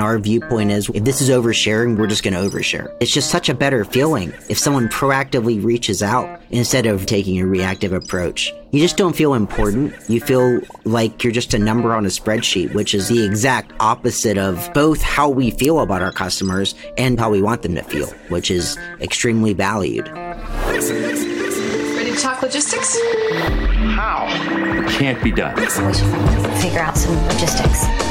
Our viewpoint is if this is oversharing, we're just going to overshare. It's just such a better feeling if someone proactively reaches out instead of taking a reactive approach. You just don't feel important. You feel like you're just a number on a spreadsheet, which is the exact opposite of both how we feel about our customers and how we want them to feel, which is extremely valued. Ready to talk logistics? How? It Can't be done. We should figure out some logistics.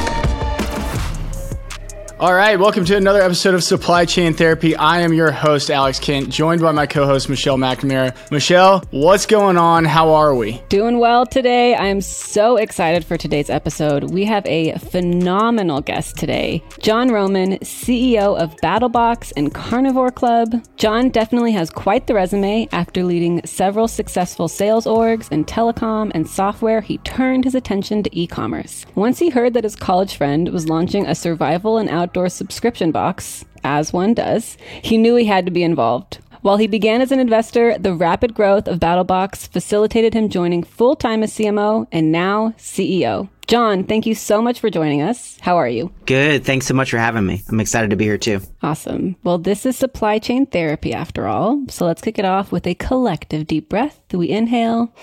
All right, welcome to another episode of Supply Chain Therapy. I am your host, Alex Kent, joined by my co host, Michelle McNamara. Michelle, what's going on? How are we? Doing well today. I am so excited for today's episode. We have a phenomenal guest today John Roman, CEO of BattlBox and Carnivore Club. John definitely has quite the resume. After leading several successful sales orgs in telecom and software, he turned his attention to e commerce. Once he heard that his college friend was launching a survival and outdoor subscription box, as one does, he knew he had to be involved. While he began as an investor, the rapid growth of BattlBox facilitated him joining full time as CMO and now CEO. John, thank you so much for joining us. How are you? Good. Thanks so much for having me. I'm excited to be here too. Awesome. Well, this is supply chain therapy after all. So let's kick it off with a collective deep breath. We inhale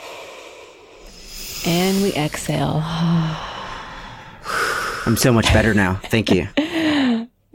and we exhale. I'm so much better now. Thank you.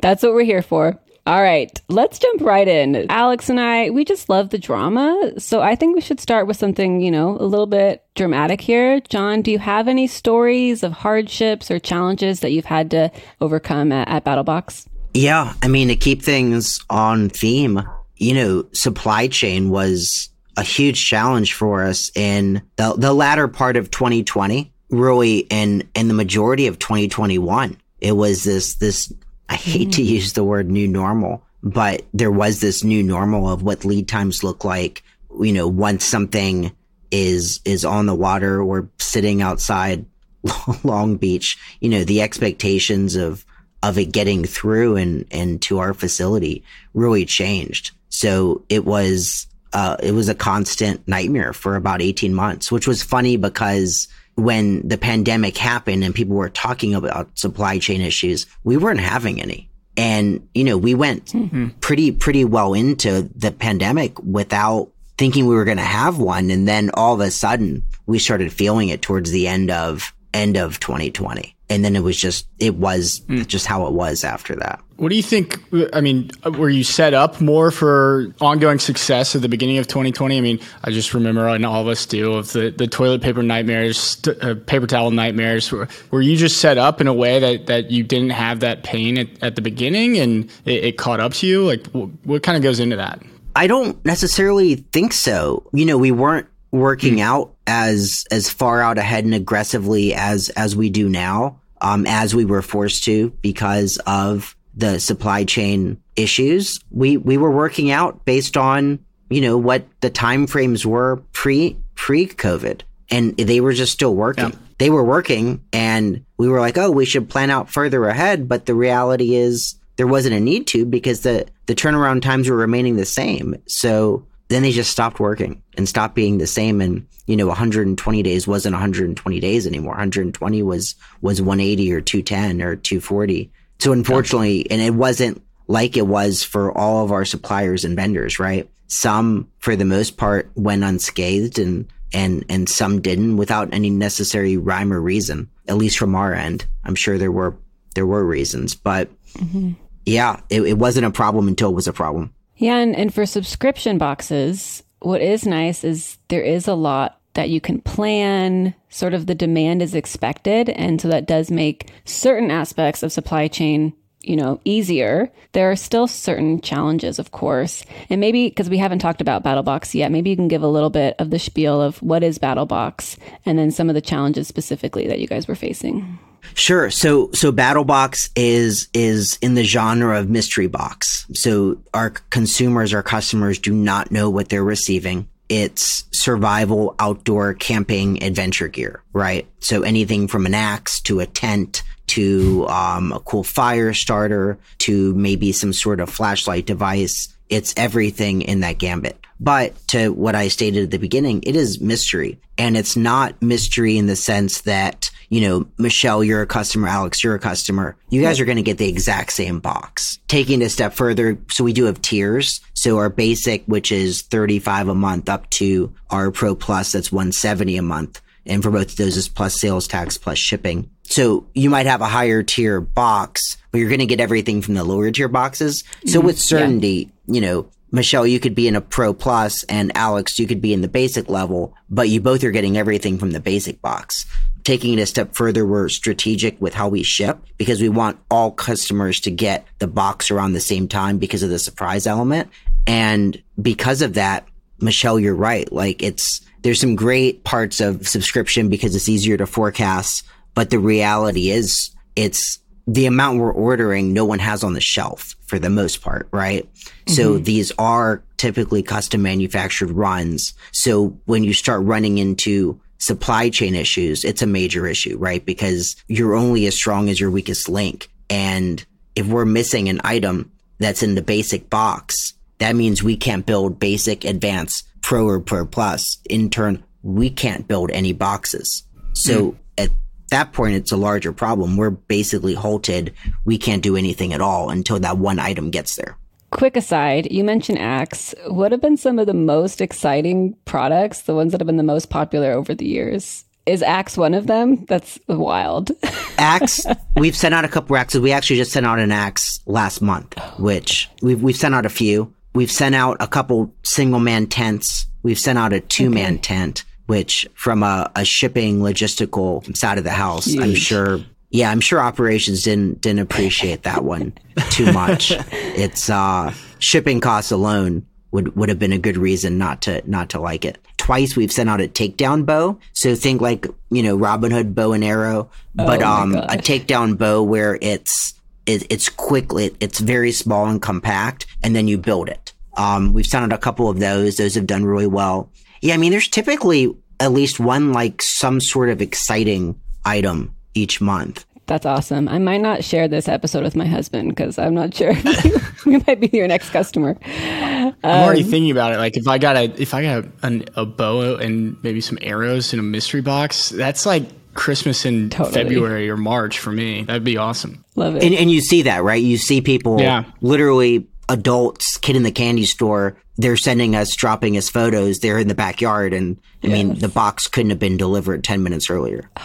That's what we're here for. All right, let's jump right in. Alex and I, we just love the drama. So I think we should start with something, you know, a little bit dramatic here. John, do you have any stories of hardships or challenges that you've had to overcome at, at BattlBox? Yeah. I mean, to keep things on theme, you know, supply chain was a huge challenge for us in the, the latter part of 2020, really, and, and the majority of 2021. It was this, this I hate to use the word new normal, but there was this new normal of what lead times look like. You know, once something is, is on the water or sitting outside Long Beach, you know, the expectations of, of it getting through and, and to our facility really changed. So it was, uh, it was a constant nightmare for about 18 months, which was funny because when the pandemic happened and people were talking about supply chain issues, we weren't having any. And, you know, we went mm-hmm. pretty, pretty well into the pandemic without thinking we were going to have one. And then all of a sudden we started feeling it towards the end of, end of 2020 and then it was just it was mm. just how it was after that. What do you think? I mean, were you set up more for ongoing success at the beginning of 2020? I mean, I just remember, and all of us do, of the, the toilet paper nightmares, uh, paper towel nightmares. Were, were, you just set up in a way that, that you didn't have that pain at, at the beginning and it, it caught up to you? Like, what, what kind of goes into that? I don't necessarily think so. You know, we weren't working mm. out as as far out ahead and aggressively as as we do now, um, as we were forced to because of the supply chain issues. We we were working out based on you know what the time frames were pre pre COVID, and they were just still working. Yeah. They were working, and we were like, oh, we should plan out further ahead. But the reality is, there wasn't a need to because the the turnaround times were remaining the same. So then they just stopped working and stopped being the same. And, you know, 120 days wasn't 120 days anymore. 120 was, was 180 or 210 or 240. So unfortunately, and it wasn't like it was for all of our suppliers and vendors, right? Some, for the most part, went unscathed and, and, and some didn't without any necessary rhyme or reason, at least from our end. I'm sure there were, there were reasons, but mm-hmm. yeah, it, it wasn't a problem until it was a problem. Yeah, and, and for subscription boxes, what is nice is there is a lot that you can plan, sort of the demand is expected. And so that does make certain aspects of supply chain you know, easier. There are still certain challenges, of course. And maybe because we haven't talked about BattlBox yet, maybe you can give a little bit of the spiel of what is BattlBox and then some of the challenges specifically that you guys were facing. Sure. So, so BattlBox is, is in the genre of mystery box. So our consumers, our customers do not know what they're receiving. It's survival, outdoor camping, adventure gear, right? So anything from an axe to a tent to, um, a cool fire starter to maybe some sort of flashlight device. It's everything in that gambit. But to what I stated at the beginning, it is mystery and it's not mystery in the sense that you know, Michelle, you're a customer, Alex, you're a customer. You guys are going to get the exact same box. Taking it a step further, so we do have tiers. So our basic, which is 35 a month up to our Pro Plus, that's 170 a month. And for both of those is plus sales tax plus shipping. So you might have a higher tier box, but you're going to get everything from the lower tier boxes. So mm-hmm. with certainty, you know, Michelle, you could be in a pro plus and Alex, you could be in the basic level, but you both are getting everything from the basic box. Taking it a step further, we're strategic with how we ship because we want all customers to get the box around the same time because of the surprise element. And because of that, Michelle, you're right. Like it's, there's some great parts of subscription because it's easier to forecast, but the reality is it's the amount we're ordering, no one has on the shelf for the most part, right? So mm-hmm. these are typically custom manufactured runs. So when you start running into supply chain issues, it's a major issue, right? Because you're only as strong as your weakest link. And if we're missing an item that's in the basic box, that means we can't build basic, advanced, pro or pro plus. In turn, we can't build any boxes. So hmm. at that point, it's a larger problem. We're basically halted. We can't do anything at all until that one item gets there. Quick aside, you mentioned Axe. What have been some of the most exciting products, the ones that have been the most popular over the years? Is Axe one of them? That's wild. axe we've sent out a couple axes we actually just sent out an axe last month which we've, we've sent out a few we've sent out a couple single man tents we've sent out a two man tent which from a, a shipping logistical side of the house i'm sure yeah i'm sure operations didn't didn't appreciate that one too much it's uh shipping costs alone would would have been a good reason not to not to like it. Twice we've sent out a takedown bow. So think like, you know, Robin Hood bow and arrow, but Oh um a takedown bow where it's it, it's quickly it's very small and compact and then you build it. Um we've sent out a couple of those. Those have done really well. Yeah, I mean there's typically at least one like some sort of exciting item each month. That's awesome. I might not share this episode with my husband because I'm not sure. we might be your next customer. I'm already um, thinking about it. Like if I got a if I got an, a bow and maybe some arrows in a mystery box, that's like Christmas in Totally. February or March for me. That'd be awesome. Love it. And, and you see that, right? You see people, Yeah. literally adults, kid in the candy store, they're sending us, dropping us photos. They're in the backyard. And I mean, the box couldn't have been delivered 10 minutes earlier.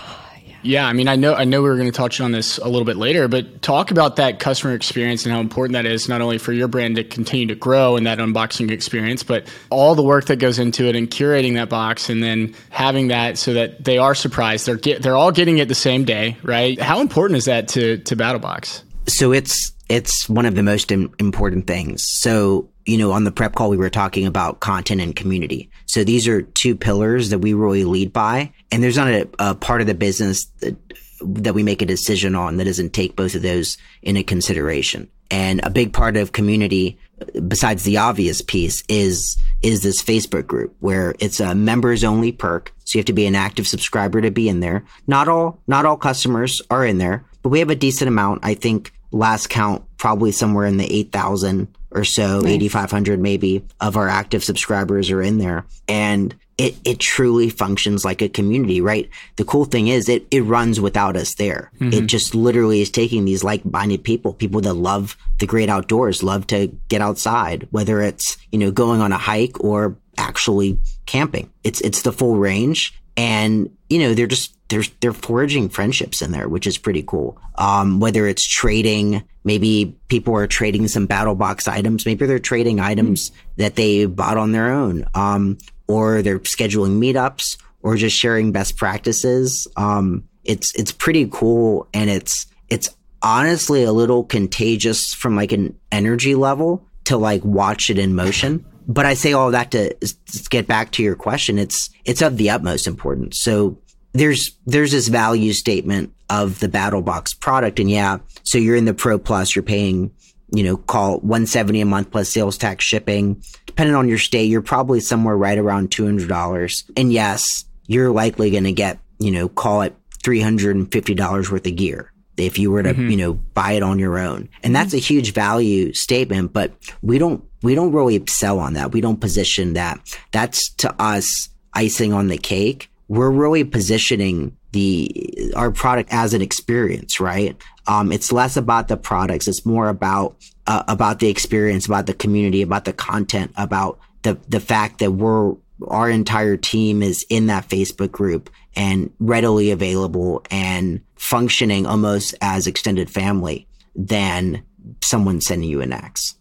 Yeah, I mean, I know, I know we were going to touch on this a little bit later, but talk about that customer experience and how important that is, not only for your brand to continue to grow in that unboxing experience, but all the work that goes into it and curating that box, and then having that so that they are surprised. They're get, they're all getting it the same day, right? How important is that to to BattlBox? So it's, it's one of the most Im- important things. So, you know, on the prep call, we were talking about content and community. So these are two pillars that we really lead by. And there's not a, a part of the business that, that we make a decision on that doesn't take both of those into consideration. And a big part of community, besides the obvious piece, is is this Facebook group where it's a members only perk. So you have to be an active subscriber to be in there. Not all not all customers are in there, but we have a decent amount. I think last count probably somewhere in the eight thousand or so, eighty five hundred maybe of our active subscribers are in there, and it it truly functions like a community, right? The cool thing is it it runs without us there. It just literally is taking these like minded people, people that love the great outdoors, love to get outside, whether it's you know going on a hike or actually camping. It's it's the full range, and you know they're just they're they're forging friendships in there, which is pretty cool. Um, whether it's trading, maybe people are trading some BattlBox items, maybe they're trading items that they bought on their own, um, or they're scheduling meetups, or just sharing best practices. Um, it's it's pretty cool, and it's it's honestly a little contagious from like an energy level to like watch it in motion. But I say all that to, to get back to your question. It's it's of the utmost importance. So there's there's this value statement of the BattlBox product and yeah so you're in the pro plus you're paying you know call 170 a month plus sales tax shipping depending on your state you're probably somewhere right around $200 and yes you're likely going to get you know call it $350 worth of gear if you were to you know buy it on your own. And that's a huge value statement but we don't we don't really sell on that. We don't position that. That's to us icing on the cake. We're really positioning the our product as an experience, right? Um, it's less about the products. It's more about uh, about the experience, about the community, about the content, about the the fact that we're our entire team is in that Facebook group and readily available and functioning almost as extended family than someone sending you an axe.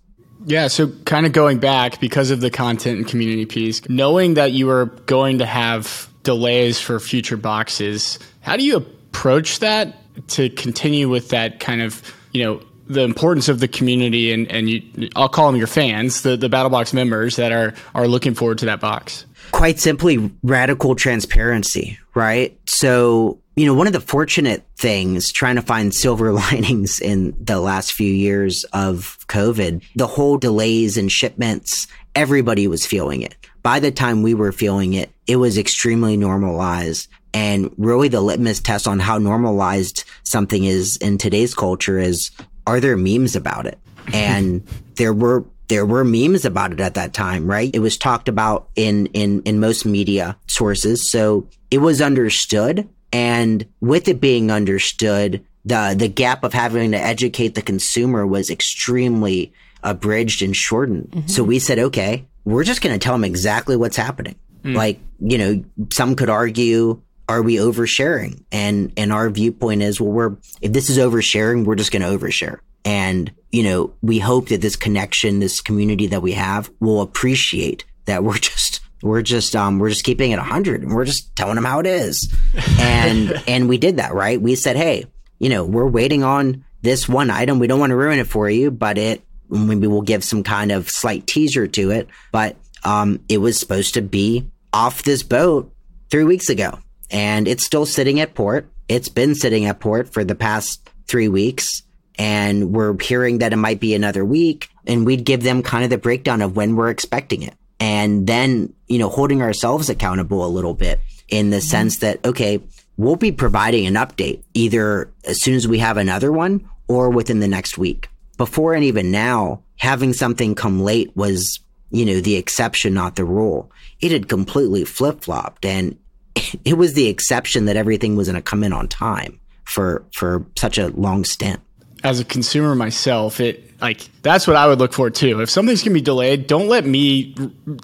Yeah, so kind of going back because of the content and community piece, knowing that you are going to have delays for future boxes, how do you approach that to continue with that kind of, you know, the importance of the community and, and you, I'll call them your fans, the, the BattlBox members that are, are looking forward to that box? Quite simply, radical transparency, right? So you know, one of the fortunate things trying to find silver linings in the last few years of COVID, the whole delays in shipments, everybody was feeling it. By the time we were feeling it, it was extremely normalized. And really the litmus test on how normalized something is in today's culture is, are there memes about it? And there were there were memes about it at that time, right? It was talked about in in in most media sources, so it was understood and with it being understood, the the gap of having to educate the consumer was extremely abridged and shortened. Mm-hmm. So we said, okay, we're just going to tell them exactly what's happening. Mm. Like, you know, some could argue, are we oversharing? And and our viewpoint is, well, we're if this is oversharing, we're just going to overshare. And you know, we hope that this connection, this community that we have, will appreciate that we're just we're just um we're just keeping it 100 and we're just telling them how it is. And and we did that right? We said hey you know we're waiting on this one item. We don't want to ruin it for you but it maybe we'll give some kind of slight teaser to it. But um it was supposed to be off this boat three weeks ago and it's still sitting at port it's been sitting at port for the past three weeks and we're hearing that it might be another week and we'd give them kind of the breakdown of when we're expecting it and then, you know, holding ourselves accountable a little bit in the mm-hmm. sense that, okay, we'll be providing an update either as soon as we have another one or within the next week. Before and even now, having something come late was, you know, the exception, not the rule. It had completely flip flopped and it was the exception that everything was going to come in on time for, for such a long stint. As a consumer myself, it like that's what I would look for too. If something's gonna be delayed, don't let me,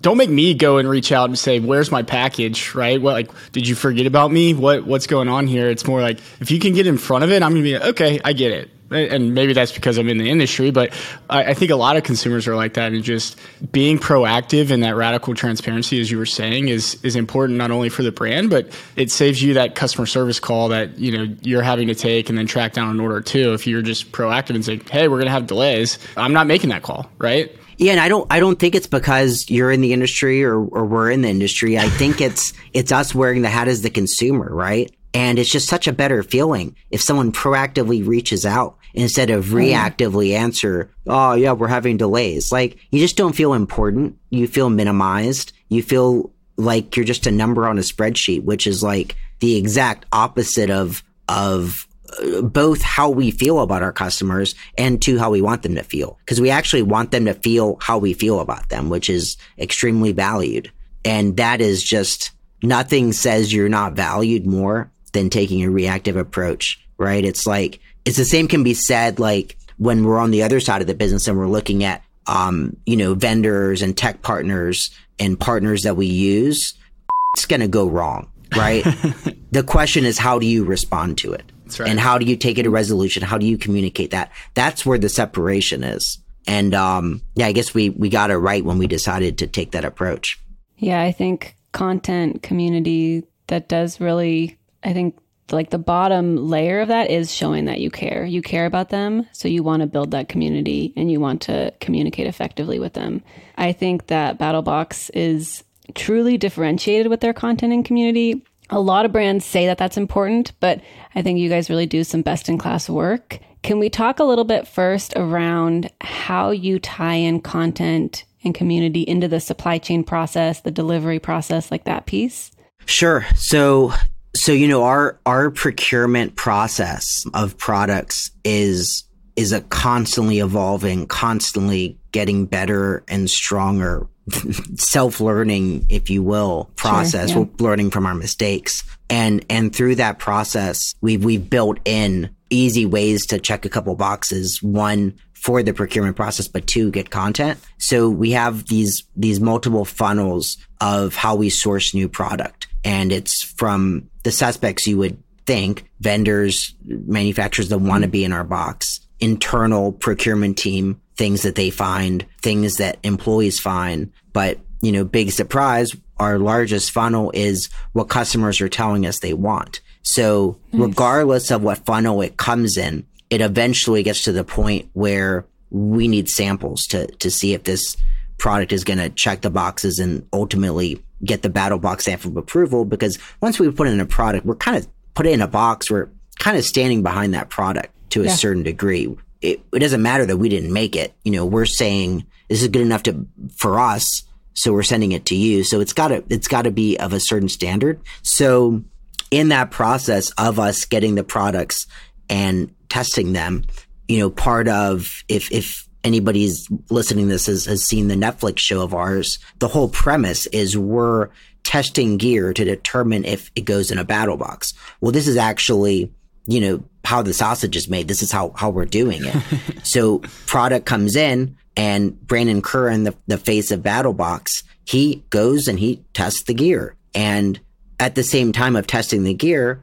don't make me go and reach out and say, "Where's my package?" Right? What like, did you forget about me? What what's going on here? It's more like if you can get in front of it, I'm gonna be okay. I get it and maybe that's because I'm in the industry, but I, I, think a lot of consumers are like that. And just being proactive and that radical transparency, as you were saying, is is important not only for the brand, but it saves you that customer service call that you know you're having to take and then track down an order too. If you're just proactive and say, "Hey, we're going to have delays," I'm not making that call, right? Yeah, and I don't I don't think it's because you're in the industry or, or we're in the industry. I think it's it's us wearing the hat as the consumer, right? And it's just such a better feeling if someone proactively reaches out instead of reactively answer, oh, yeah, we're having delays. Like, you just don't feel important. You feel minimized. You feel like you're just a number on a spreadsheet, which is like the exact opposite of, of uh, both how we feel about our customers and to how we want them to feel. Cause we actually want them to feel how we feel about them, which is extremely valued. And that is just nothing says you're not valued more than taking a reactive approach, right? It's like, it's the same can be said like when we're on the other side of the business and we're looking at, um, you know, vendors and tech partners and partners that we use, it's going to go wrong, right? the question is, how do you respond to it? Right. And how do you take it to resolution? How do you communicate that? That's where the separation is. And, um, yeah, I guess we, we got it right when we decided to take that approach. Yeah, I think content community that does really I think like the bottom layer of that is showing that you care. You care about them, so you want to build that community and you want to communicate effectively with them. I think that BattlBox is truly differentiated with their content and community. A lot of brands say that that's important, but I think you guys really do some best in class work. Can we talk a little bit first around how you tie in content and community into the supply chain process, the delivery process, like that piece? Sure. So so you know our our procurement process of products is is a constantly evolving constantly getting better and stronger self learning, if you will, process. Sure, yeah. We're learning from our mistakes. And, and through that process, we've, we've built in easy ways to check a couple boxes. One, for the procurement process, but two, get content. So we have these, these multiple funnels of how we source new product. And it's from the suspects you would think vendors, manufacturers that want to mm-hmm. be in our box, internal procurement team, things that they find, things that employees find. But, you know, big surprise, our largest funnel is what customers are telling us they want. So nice. regardless of what funnel it comes in, it eventually gets to the point where we need samples to, to see if this product is going to check the boxes and ultimately get the BattlBox stamp of approval. Because once we put in a product, we're kind of put it in a box. We're kind of standing behind that product to a yeah. certain degree. It, it doesn't matter that we didn't make it. You know, we're saying this is good enough to, for us. So we're sending it to you. So it's gotta, it's gotta be of a certain standard. So in that process of us getting the products and testing them, you know, part of if, if anybody's listening to this has, has seen the Netflix show of ours, the whole premise is we're testing gear to determine if it goes in a BattlBox. Well, this is actually, you know, how the sausage is made. This is how, how we're doing it. so product comes in and Brandon Curran, the, the face of BattlBox, he goes and he tests the gear. And at the same time of testing the gear,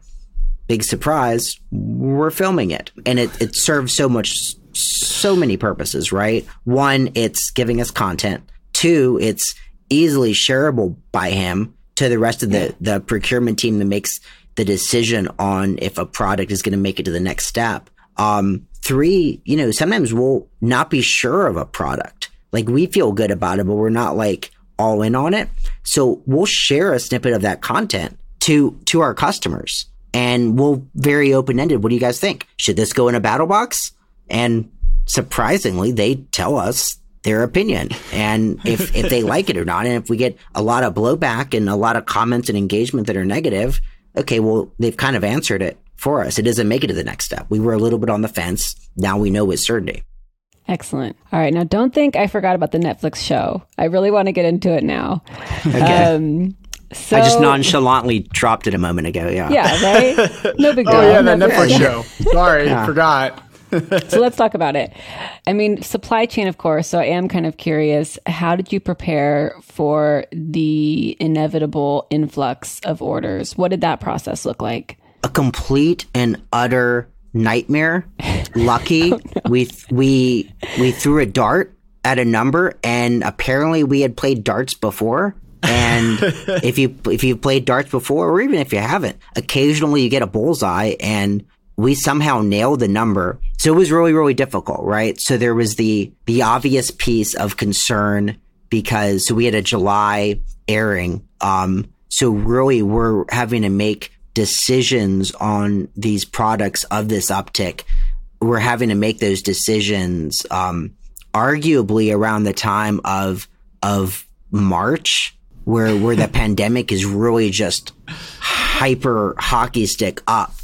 big surprise, we're filming it. And it, it serves so much, so many purposes, right? One, it's giving us content. Two, it's easily shareable by him to the rest of the, the procurement team that makes the decision on if a product is going to make it to the next step. Um, three, you know, sometimes we'll not be sure of a product. Like we feel good about it, but we're not like all in on it. So we'll share a snippet of that content to, to our customers and we'll very open ended. What do you guys think? Should this go in a BattlBox? And surprisingly, they tell us their opinion and if, if they like it or not. And if we get a lot of blowback and a lot of comments and engagement that are negative, okay, well, they've kind of answered it for us. It doesn't make it to the next step. We were a little bit on the fence. Now we know with certainty. Excellent. All right. Now, don't think I forgot about the Netflix show. I really want to get into it now. Okay. Um, so, I just nonchalantly dropped it a moment ago. Yeah. Yeah. Right. No big oh, deal. Oh yeah, that Netflix show. Sorry, yeah. forgot. so let's talk about it. I mean, supply chain, of course. So I am kind of curious. How did you prepare for the inevitable influx of orders? What did that process look like? A complete and utter nightmare. Lucky, oh, no. we we we threw a dart at a number, and apparently we had played darts before. And if you if you've played darts before, or even if you haven't, occasionally you get a bullseye, and we somehow nailed the number. So it was really, really difficult, right? So there was the, the obvious piece of concern because we had a July airing. Um, so really we're having to make decisions on these products of this uptick. We're having to make those decisions, um, arguably around the time of, of March where, where the pandemic is really just hyper hockey stick up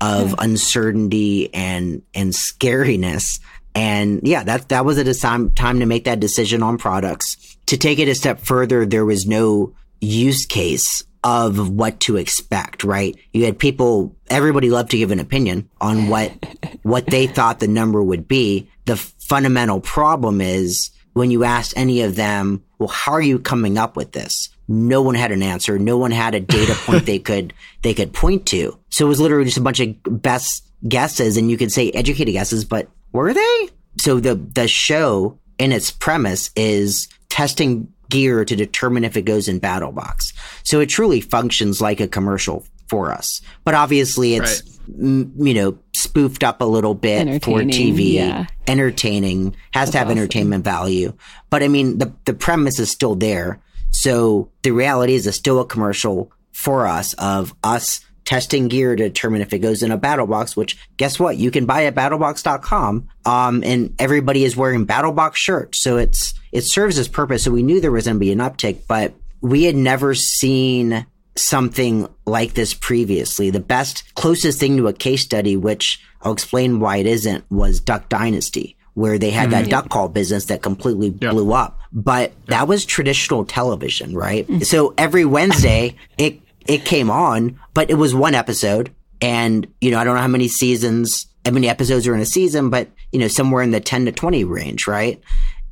of hmm. uncertainty and and scariness. And yeah, that that was a time time to make that decision on products. To take it a step further, there was no use case of what to expect, right? You had people, everybody loved to give an opinion on what, what they thought the number would be. The fundamental problem is when you asked any of them, well, how are you coming up with this? No one had an answer. No one had a data point they could they could point to. So it was literally just a bunch of best guesses, and you could say educated guesses, but were they? So the the show in its premise is testing gear to determine if it goes in BattlBox. So it truly functions like a commercial for us. But obviously it's right. m- you know spoofed up a little bit for TV, yeah. entertaining, has That's to have awesome. entertainment value. But I mean the the premise is still there. So the reality is it's still a commercial for us of us testing gear to determine if it goes in a BattlBox, which guess what? You can buy at battlbox.com. Um, and everybody is wearing BattlBox shirts. So it's, it serves its purpose. So we knew there was going to be an uptick, but we had never seen something like this previously. The best, closest thing to a case study, which I'll explain why it isn't, was Duck Dynasty, where they had that duck call business that completely blew up. But that was traditional television, right? So every Wednesday it it came on, but it was one episode. And, you know, I don't know how many seasons, how many episodes are in a season, but, you know, somewhere in the 10 to 20 range, right?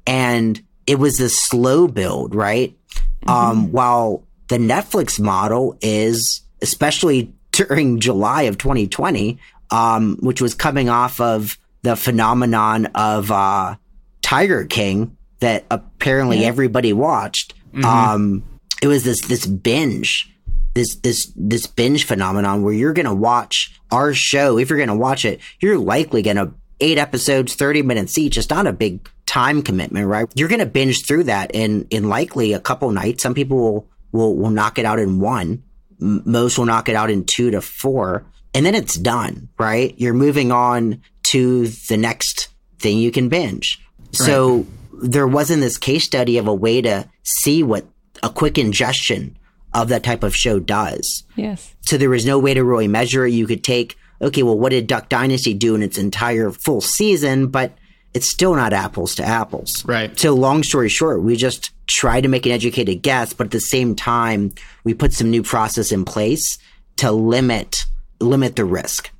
And it was a slow build, right? Um, while the Netflix model is, especially during July of 2020, um, which was coming off of the phenomenon of, uh, Tiger King that apparently everybody watched. Um, it was this, this binge this this this binge phenomenon where you're gonna watch our show. If you're gonna watch it, you're likely gonna eight episodes, thirty minutes each. It's not a big time commitment, right? You're gonna binge through that in in likely a couple nights. Some people will will, will knock it out in one. Most will knock it out in two to four, and then it's done, right? You're moving on to the next thing you can binge. So there wasn't this case study of a way to see what a quick ingestion of that type of show does. Yes. So there was no way to really measure it. You could take, okay, well, what did Duck Dynasty do in its entire full season? But it's still not apples to apples. Right. So long story short, we just try to make an educated guess, but at the same time, we put some new process in place to limit limit the risk.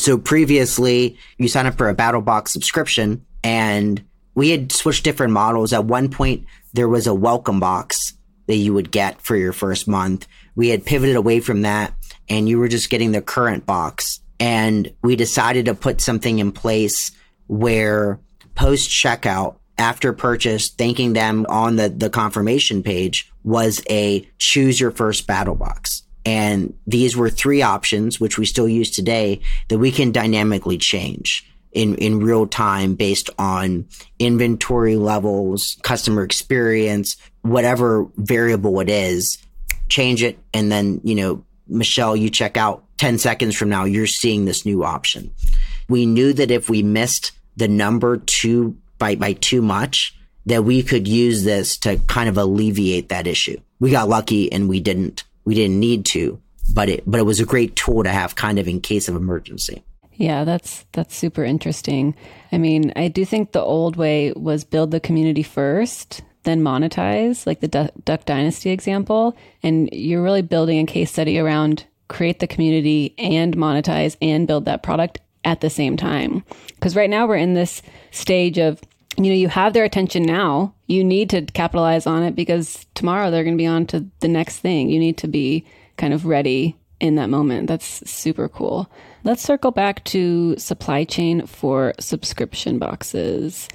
So previously, you sign up for a BattlBox subscription, and we had switched different models. At one point, there was a welcome box that you would get for your first month. We had pivoted away from that, and you were just getting the current box. And we decided to put something in place where post checkout, after purchase, thanking them on the, the confirmation page was a choose your first BattlBox. And these were three options, which we still use today, that we can dynamically change in, in real time based on inventory levels, customer experience, whatever variable it is, change it. And then, you know, Michelle, you check out 10 seconds from now, you're seeing this new option. We knew that if we missed the number too by, by too much, that we could use this to kind of alleviate that issue. We got lucky and we didn't, we didn't need to, but it, but it was a great tool to have kind of in case of emergency. Yeah, that's that's super interesting. I mean, I do think the old way was build the community first, then monetize, like the Duck, Duck Dynasty example, and you're really building a case study around create the community and monetize and build that product at the same time. Because right now we're in this stage of you know, you have their attention now. You need to capitalize on it because tomorrow they're going to be on to the next thing. You need to be kind of ready in that moment. That's super cool. Let's circle back to supply chain for subscription boxes.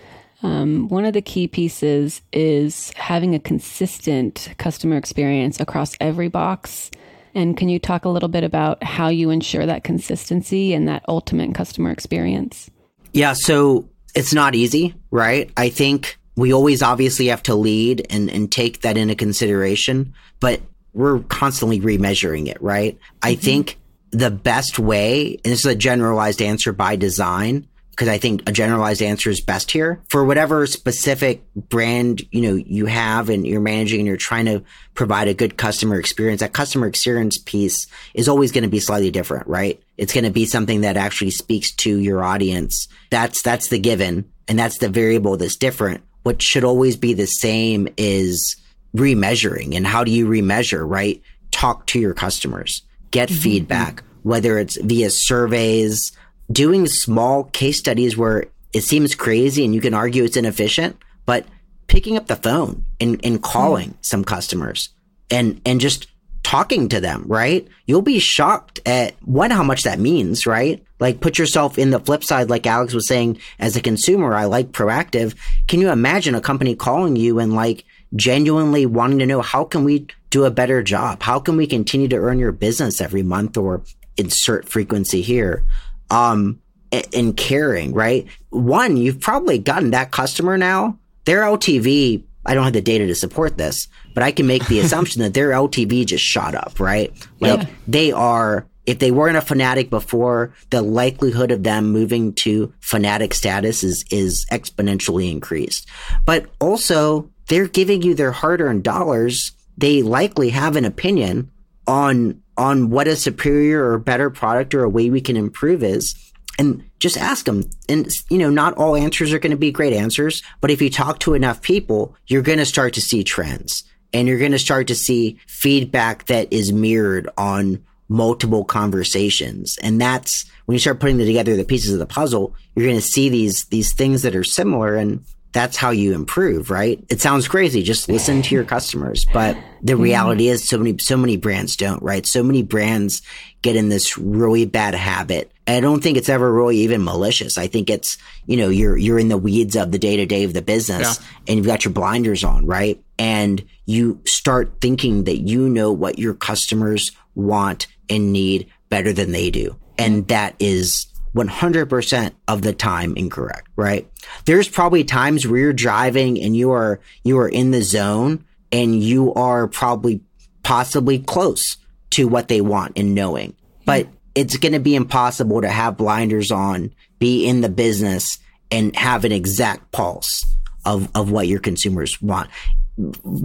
Um, one of the key pieces is having a consistent customer experience across every box. And can you talk a little bit about how you ensure that consistency and that ultimate customer experience? Yeah, so it's not easy, right? I think we always obviously have to lead and, and take that into consideration, but we're constantly remeasuring it, right? I mm-hmm. think the best way, and this is a generalized answer by design, because I think a generalized answer is best here for whatever specific brand, you know, you have and you're managing and you're trying to provide a good customer experience. That customer experience piece is always going to be slightly different, right? It's going to be something that actually speaks to your audience. That's, that's the given and that's the variable that's different. What should always be the same is remeasuring and how do you remeasure, right? Talk to your customers, get mm-hmm. feedback, whether it's via surveys, doing small case studies where it seems crazy and you can argue it's inefficient, but picking up the phone and, and calling hmm. some customers and, and just talking to them, right? You'll be shocked at one, how much that means, right? Like put yourself in the flip side, like Alex was saying, as a consumer, I like proactive. Can you imagine a company calling you and like genuinely wanting to know how can we do a better job? How can we continue to earn your business every month or insert frequency here? Um, and caring, right? One, you've probably gotten that customer now. Their LTV, I don't have the data to support this, but I can make the assumption that their LTV just shot up, right? Like they are, if they weren't a fanatic before, the likelihood of them moving to fanatic status is, is exponentially increased. But also, they're giving you their hard earned dollars. They likely have an opinion on, on what a superior or better product or a way we can improve is. and just ask them. And, you know, not all answers are going to be great answers, but if you talk to enough people, you're going to start to see trends and you're going to start to see feedback that is mirrored on multiple conversations. And that's when you start putting together the pieces of the puzzle, you're going to see these, these things that are similar and that's how you improve, right? It sounds crazy. Just listen to your customers. But the mm-hmm. reality is so many, so many brands don't, right? So many brands get in this really bad habit. I don't think it's ever really even malicious. I think it's, you know, you're, you're in the weeds of the day to day of the business yeah. and you've got your blinders on, right? And you start thinking that you know what your customers want and need better than they do. And that is 100% of the time incorrect, right? There's probably times where you're driving and you are, you are in the zone and you are probably possibly close to what they want and knowing, but it's going to be impossible to have blinders on, be in the business and have an exact pulse of, of what your consumers want.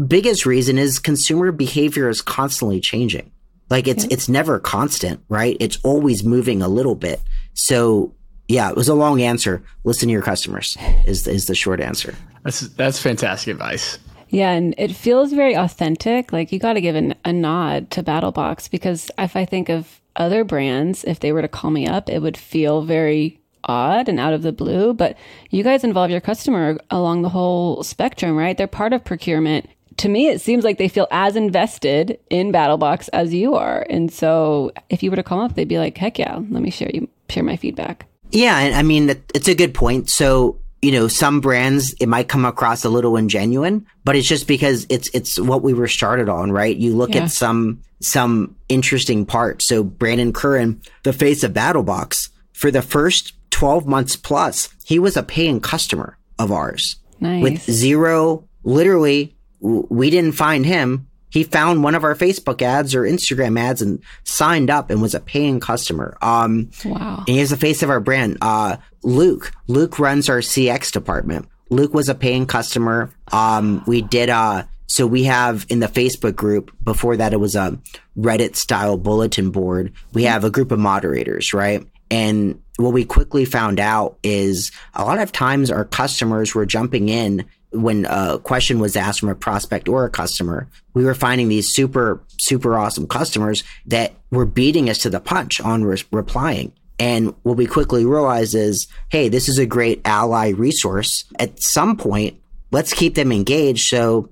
Biggest reason is consumer behavior is constantly changing. Like it's, it's never constant, right? It's always moving a little bit. So yeah, it was a long answer. Listen to your customers is is the short answer. That's that's fantastic advice. Yeah, and it feels very authentic. Like you got to give an, a nod to BattlBox because if I think of other brands, if they were to call me up, it would feel very odd and out of the blue. But you guys involve your customer along the whole spectrum, right? They're part of procurement. To me, it seems like they feel as invested in BattlBox as you are. And so if you were to call up, they'd be like, heck yeah, let me share you share my feedback. Yeah, I mean it's a good point. So you know, some brands it might come across a little ingenuine, but it's just because it's it's what we were started on, right? You look yeah. at some some interesting parts. So Brandon Curran, the face of BattlBox, for the first twelve months plus, he was a paying customer of ours nice. with zero. Literally, we didn't find him he found one of our Facebook ads or Instagram ads and signed up and was a paying customer. Um, wow. And he's the face of our brand. Uh, Luke, Luke runs our CX department. Luke was a paying customer. Um, we did, uh, so we have in the Facebook group, before that it was a Reddit style bulletin board. We have a group of moderators, right? And what we quickly found out is a lot of times our customers were jumping in when a question was asked from a prospect or a customer, we were finding these super, super awesome customers that were beating us to the punch on re- replying. And what we quickly realized is, hey, this is a great ally resource. At some point, let's keep them engaged. So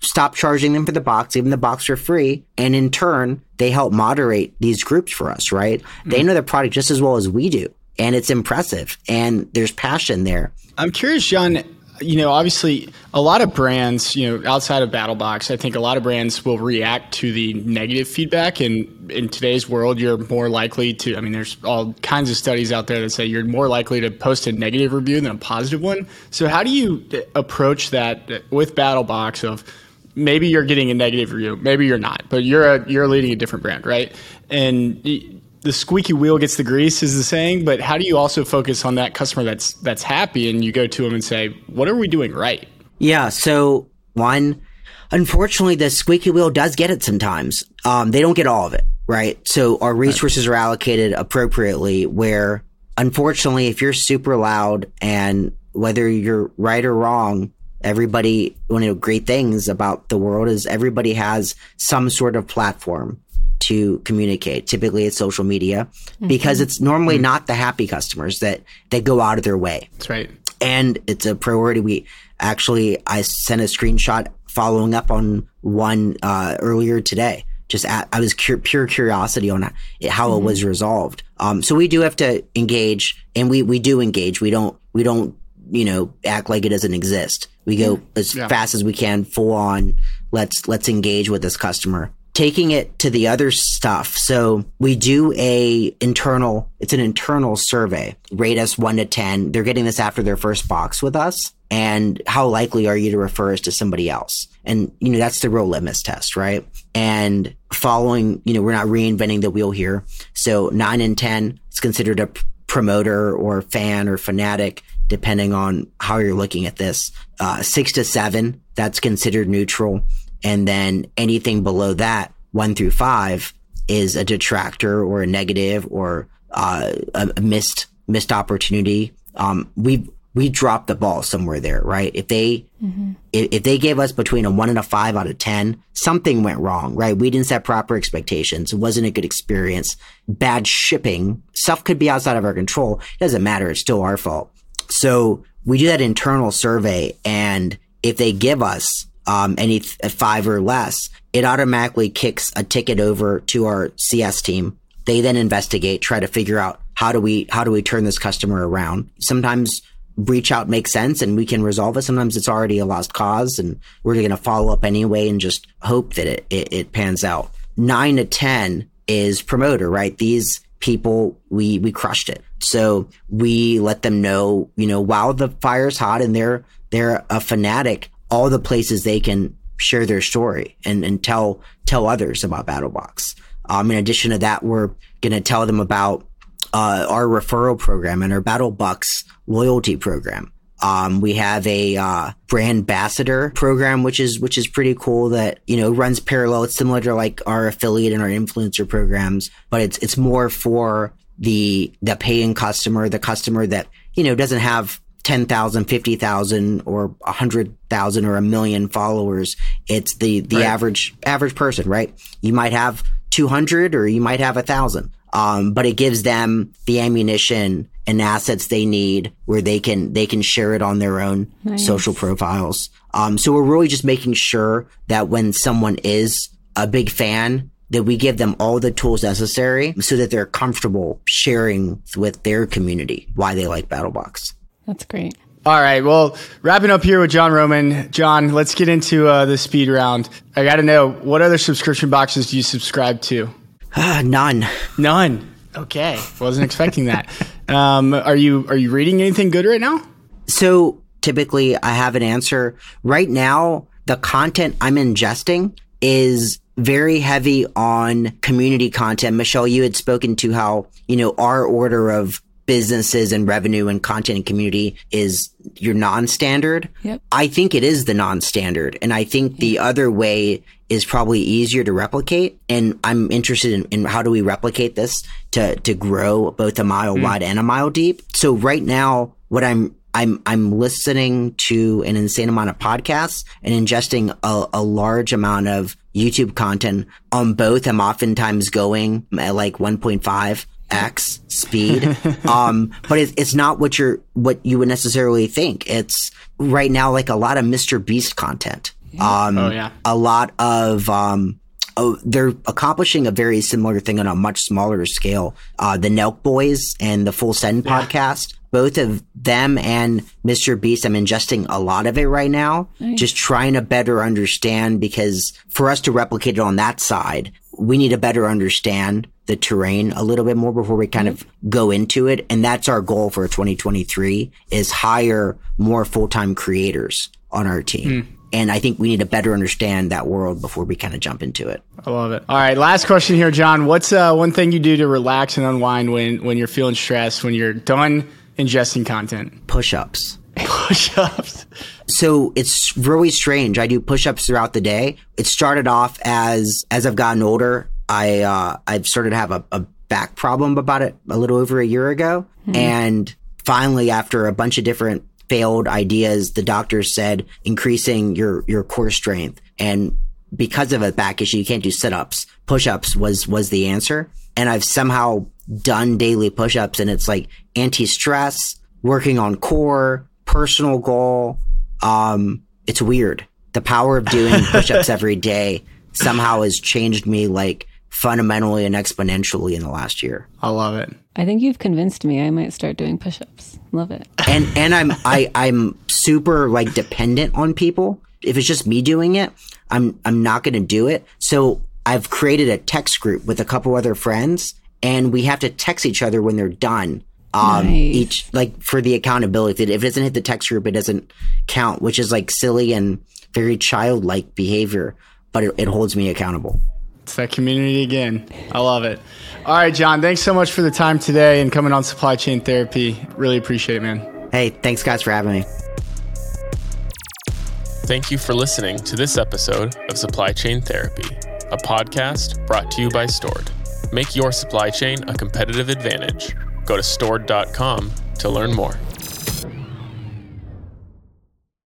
stop charging them for the box, even the box for free. And in turn, they help moderate these groups for us, right? Mm-hmm. They know the product just as well as we do. And it's impressive. And there's passion there. I'm curious, John, you know, obviously, a lot of brands, you know, outside of BattlBox, I think a lot of brands will react to the negative feedback. And in today's world, you're more likely to, I mean, there's all kinds of studies out there that say you're more likely to post a negative review than a positive one. So, how do you uh, approach that uh, with BattlBox of, maybe you're getting a negative review, maybe you're not, but you're a, you're leading a different brand, right? And the squeaky wheel gets the grease is the saying, but how do you also focus on that customer that's that's happy and you go to them and say, "What are we doing right?" Yeah, so one unfortunately the squeaky wheel does get it sometimes. Um, they don't get all of it, right? So our resources right. are allocated appropriately where unfortunately if you're super loud and whether you're right or wrong, everybody one of the great things about the world is everybody has some sort of platform to communicate. Typically it's social media mm-hmm. because it's normally mm-hmm. not the happy customers that, that go out of their way. That's right. And it's a priority. We actually, I sent a screenshot following up on one, uh, earlier today. Just at, I was cu- pure curiosity on how mm-hmm. it was resolved. Um, so we do have to engage and we, we do engage. We don't, we don't, you know, act like it doesn't exist. We go as yeah. fast as we can, full on. Let's, let's engage with this customer taking it to the other stuff. So we do a internal, it's an internal survey. Rate us one to 10. They're getting this after their first box with us. And how likely are you to refer us to somebody else? And, you know, that's the real litmus test, right? And following, you know, we're not reinventing the wheel here. So nine and 10 is considered a promoter or fan or fanatic, depending on how you're looking at this. Uh, six to seven, that's considered neutral. And then anything below that, one through five, is a detractor or a negative or uh, a missed missed opportunity. Um, we we dropped the ball somewhere there, right? If they if, if they gave us between a one and a five out of ten, something went wrong, right? We didn't set proper expectations. It wasn't a good experience. Bad shipping. Stuff could be outside of our control. It doesn't matter. It's still our fault. So we do that internal survey, and if they give us um, any th- five or less, it automatically kicks a ticket over to our CS team. They then investigate, try to figure out how do we how do we turn this customer around. Sometimes reach out makes sense and we can resolve it. Sometimes it's already a lost cause and we're going to follow up anyway and just hope that it, it, it pans out. Nine to 10 is promoter, right? These people, we, we crushed it. So we let them know, you know, while the fire's hot and they're, they're a fanatic, all the places they can share their story and, and tell, tell others about BattlBox. Um, in addition to that, we're going to tell them about uh, our referral program and our Battle Bucks loyalty program. Um, we have a uh, brand ambassador program, which is which is pretty cool. That you know runs parallel. It's similar to like our affiliate and our influencer programs, but it's it's more for the the paying customer, the customer that you know doesn't have 10,000, 50,000 or 100,000 or a million followers. It's the the Right. average average person, right? You might have 200 or you might have a thousand. Um, but it gives them the ammunition and assets they need where they can they can share it on their own social profiles. Um, so we're really just making sure that when someone is a big fan, that we give them all the tools necessary so that they're comfortable sharing with their community why they like BattlBox. That's great. All right. Well, wrapping up here with John Roman. John, let's get into uh, the speed round. I got to know what other subscription boxes do you subscribe to? Ah, none. None. Okay, wasn't expecting that. Um, are you are you reading anything good right now? So typically I have an answer. Right now, the content I'm ingesting is very heavy on community content. Michelle, you had spoken to how, you know, our order of businesses and revenue and content and community is your non-standard. Yep. I think it is the non-standard. And I think the other way is probably easier to replicate. And I'm interested in, in how do we replicate this to, to grow both a mile hmm. wide and a mile deep. So right now, what I'm I'm I'm listening to an insane amount of podcasts and ingesting a, a large amount of YouTube content on both. I'm oftentimes going at like 1.5 x speed. um, but it, it's not what you're what you would necessarily think. It's right now like a lot of Mr. Beast content. Um, Oh, yeah. a lot of um, oh, they're accomplishing a very similar thing on a much smaller scale. Uh, the Nelk Boys and the Full Send podcast, both of them and Mr. Beast, I'm ingesting a lot of it right now, just trying to better understand because for us to replicate it on that side, we need to better understand the terrain a little bit more before we kind of go into it. And that's our goal for 2023 is hire more full-time creators on our team. And I think we need to better understand that world before we kind of jump into it. I love it. All right, last question here, John. What's uh, one thing you do to relax and unwind when when you're feeling stressed, when you're done ingesting content? Push-ups. Push-ups. So it's really strange. I do push-ups throughout the day. It started off as as I've gotten older, I uh, I've started to have a, a back problem about it a little over a year ago, and finally, after a bunch of different failed ideas, the doctor said increasing your your core strength and because of a back issue, you can't do sit-ups. Push-ups was was the answer, and I've somehow done daily push-ups, and it's like anti-stress, working on core, personal goal. Um, it's weird. The power of doing push-ups every day somehow has changed me like fundamentally and exponentially in the last year. I love it. I think you've convinced me. I might start doing push-ups. Love it. and and I'm I I'm super like dependent on people. If it's just me doing it, I'm I'm not going to do it. So I've created a text group with a couple other friends, and we have to text each other when they're done. Um, Nice. each like for the accountability. If it doesn't hit the text group, it doesn't count, which is like silly and very childlike behavior, but it, it holds me accountable. It's that community again. I love it. All right, John. Thanks so much for the time today and coming on Supply Chain Therapy. Really appreciate it, man. Hey, thanks guys for having me. Thank you for listening to this episode of Supply Chain Therapy, a podcast brought to you by Stord. Make your supply chain a competitive advantage. Go to stord.com to learn more.